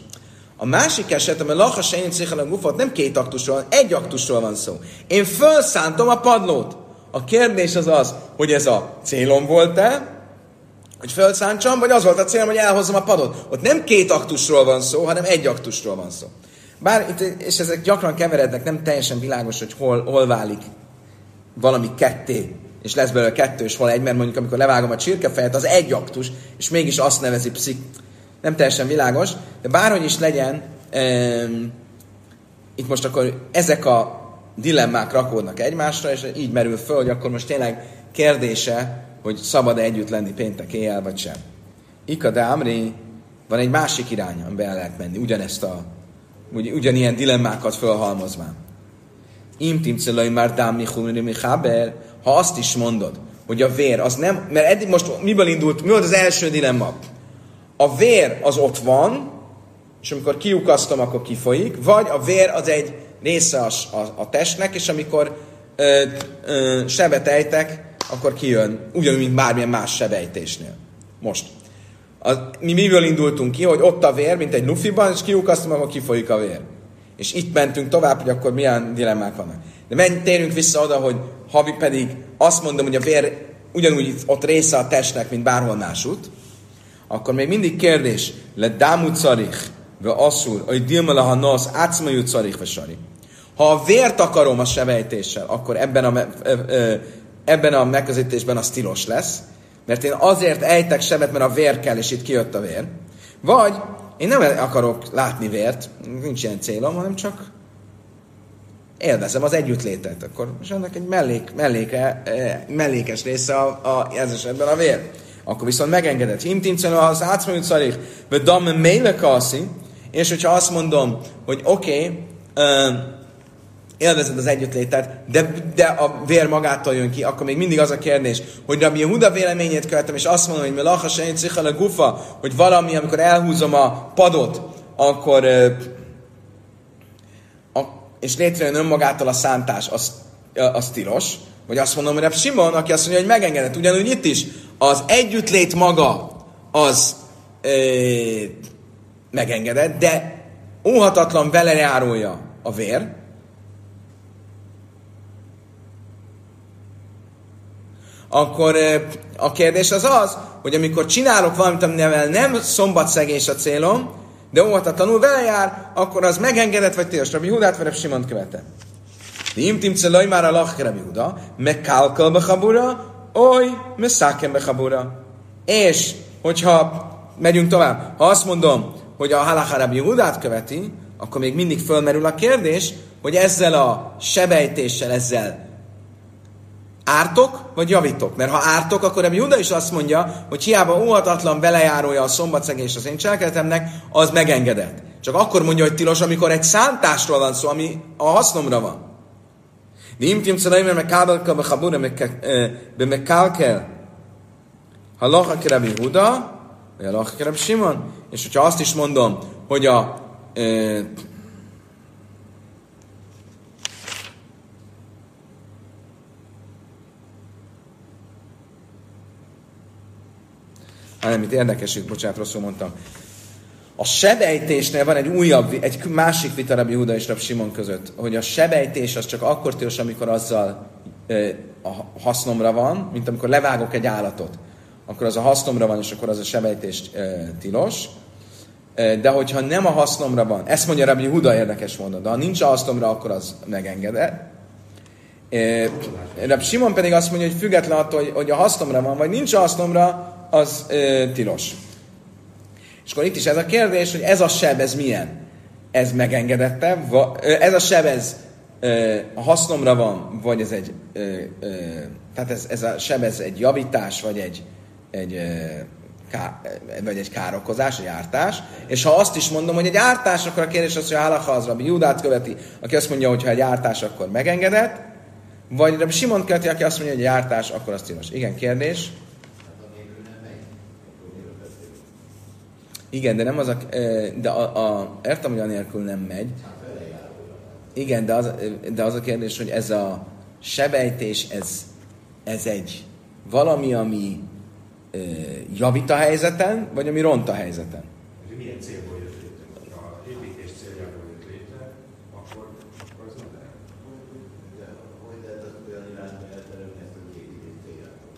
A másik eset, amely lacha sején a gufot, nem két aktusról, egy aktusról van szó. Én felszántom a padlót. A kérdés az az, hogy ez a célom volt-e, hogy felszántsam, vagy az volt a célom, hogy elhozzam a padot. Ott nem két aktusról van szó, hanem egy aktusról van szó. Bár itt, és ezek gyakran keverednek, nem teljesen világos, hogy hol, hol válik valami ketté, és lesz belőle kettő, és hol egy, mert mondjuk amikor levágom a csirkefejet, az egy aktus, és mégis azt nevezi pszik, nem teljesen világos, de bárhogy is legyen, um, itt most akkor ezek a dilemmák rakódnak egymásra, és így merül föl, hogy akkor most tényleg kérdése, hogy szabad-e együtt lenni péntek éjjel, vagy sem. Ika de Amri, van egy másik irány, amiben el lehet menni, ugyanezt a, ugy, ugyanilyen dilemmákat fölhalmozván. Im timcelai már dámi ha azt is mondod, hogy a vér az nem, mert eddig most miből indult, mi volt az első dilemma? A vér az ott van, és amikor kiukasztom, akkor kifolyik, vagy a vér az egy része a, a, a testnek, és amikor ö, ö, sebet ejtek, akkor kijön, ugyanúgy, mint bármilyen más sebejtésnél. Most. A, mi miből indultunk ki, hogy ott a vér, mint egy nufiban, és kiukasztom, akkor kifolyik a vér. És itt mentünk tovább, hogy akkor milyen dilemmák vannak. De menj, térjünk vissza oda, hogy havi pedig azt mondom, hogy a vér ugyanúgy ott része a testnek, mint bárhol másút, akkor még mindig kérdés, le dámú carich, ve asszur, hogy dilmele ha nasz, átszmajú carich, ve sari. Ha a vért akarom a sebejtéssel, akkor ebben a, ebben a megközelítésben az tilos lesz, mert én azért ejtek sebet, mert a vér kell, és itt kijött a vér. Vagy, én nem akarok látni vért, nincs ilyen célom, hanem csak élvezem az együttlétet. Akkor és ennek egy mellék, melléke, mellékes része a, a, ez esetben a vér. Akkor viszont megengedett. Himtincenő az átszmonyút szarik, vagy damme méle kaszi, és hogyha azt mondom, hogy oké, okay, uh, élvezed az együttlétet, de, de a vér magától jön ki, akkor még mindig az a kérdés, hogy Rabbi Huda véleményét követem, és azt mondom, hogy melacha se a gufa, hogy valami, amikor elhúzom a padot, akkor uh, és létrejön önmagától a szántás, az, az tilos. Vagy azt mondom, hogy Simon, aki azt mondja, hogy megengedett. Ugyanúgy itt is az együttlét maga az ö, megengedett, de óhatatlan velejárója a vér, akkor a kérdés az az, hogy amikor csinálok valamit, amivel nem szombatszegés a célom, de óvatatlanul vele jár, akkor az megengedett, vagy tilos. Rabbi Hudát vagy Simon követe. Im timcelaj már a lach Rabbi Huda, megkálkal bechabura, oly, messzákem bechabura. És, hogyha megyünk tovább, ha azt mondom, hogy a halacha Rabbi Hudát követi, akkor még mindig fölmerül a kérdés, hogy ezzel a sebejtéssel, ezzel ártok, vagy javítok? Mert ha ártok, akkor a Juda is azt mondja, hogy hiába óhatatlan belejárója a szombatszegés az én cselekedetemnek, az megengedett. Csak akkor mondja, hogy tilos, amikor egy szántásról van szó, ami a hasznomra van. ואם תמצא להם מקלקל בחבורה במקלקל הלוכה כרבי יהודה והלוכה כרבי שמעון. És hogyha azt is mondom, hogy a hanem itt érdekes, bocsánat, rosszul mondtam. A sebejtésnél van egy újabb, egy másik vita Rabbi Huda és Rabbi Simon között, hogy a sebejtés az csak akkor tilos, amikor azzal e, a hasznomra van, mint amikor levágok egy állatot. Akkor az a hasznomra van, és akkor az a sebejtés e, tilos. E, de hogyha nem a hasznomra van, ezt mondja Rabbi Huda érdekes mondat, de ha nincs a hasznomra, akkor az megengedett. E, Rabbi Simon pedig azt mondja, hogy független attól, hogy, hogy a hasznomra van, vagy nincs a hasznomra, az e, tilos. És akkor itt is ez a kérdés, hogy ez a seb, ez milyen? Ez megengedette? Ez a seb, ez a hasznomra van, vagy ez egy, tehát ez, ez a seb, ez egy javítás, vagy egy, egy, ká, vagy egy károkozás, egy ártás. És ha azt is mondom, hogy egy ártás, akkor a kérdés az, hogy Álaha az Rabbi Judát követi, aki azt mondja, hogy ha egy ártás, akkor megengedett, vagy Rabbi Simon követi, aki azt mondja, hogy egy ártás, akkor az tilos. Igen, kérdés? Igen, de nem az a, de a, a értem, hogy anélkül nem megy. Igen, de az, de az a kérdés, hogy ez a sebejtés, ez, ez egy valami, ami javít a helyzeten, vagy ami ront a helyzeten? Milyen célból jött létre? Ha építés céljából jött létre, akkor, akkor az nem lehet. Hogy lehet az olyan irányba elterelni ezt a építés céljából?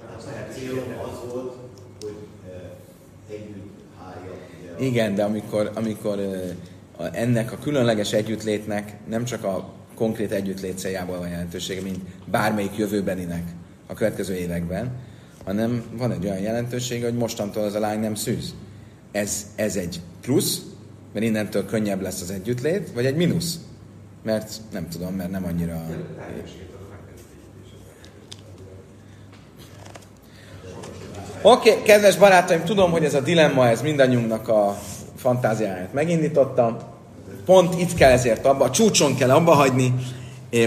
Hát a cél az volt, hogy együtt igen, de amikor, amikor ennek a különleges együttlétnek nem csak a konkrét együttlét céljából van jelentősége, mint bármelyik jövőbeninek a következő években, hanem van egy olyan jelentősége, hogy mostantól az a lány nem szűz. Ez, ez egy plusz, mert innentől könnyebb lesz az együttlét, vagy egy mínusz, mert nem tudom, mert nem annyira... Oké, okay, kedves barátaim, tudom, hogy ez a dilemma, ez mindannyiunknak a fantáziáját megindította. Pont itt kell ezért abba, a csúcson kell abba hagyni,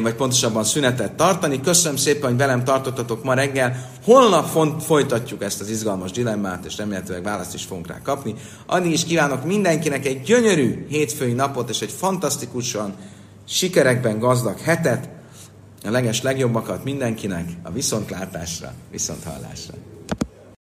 vagy pontosabban szünetet tartani. Köszönöm szépen, hogy velem tartottatok ma reggel. Holnap font, folytatjuk ezt az izgalmas dilemmát, és remélhetőleg választ is fogunk rá kapni. Addig is kívánok mindenkinek egy gyönyörű hétfői napot, és egy fantasztikusan sikerekben gazdag hetet. A leges legjobbakat mindenkinek a viszontlátásra, viszonthallásra.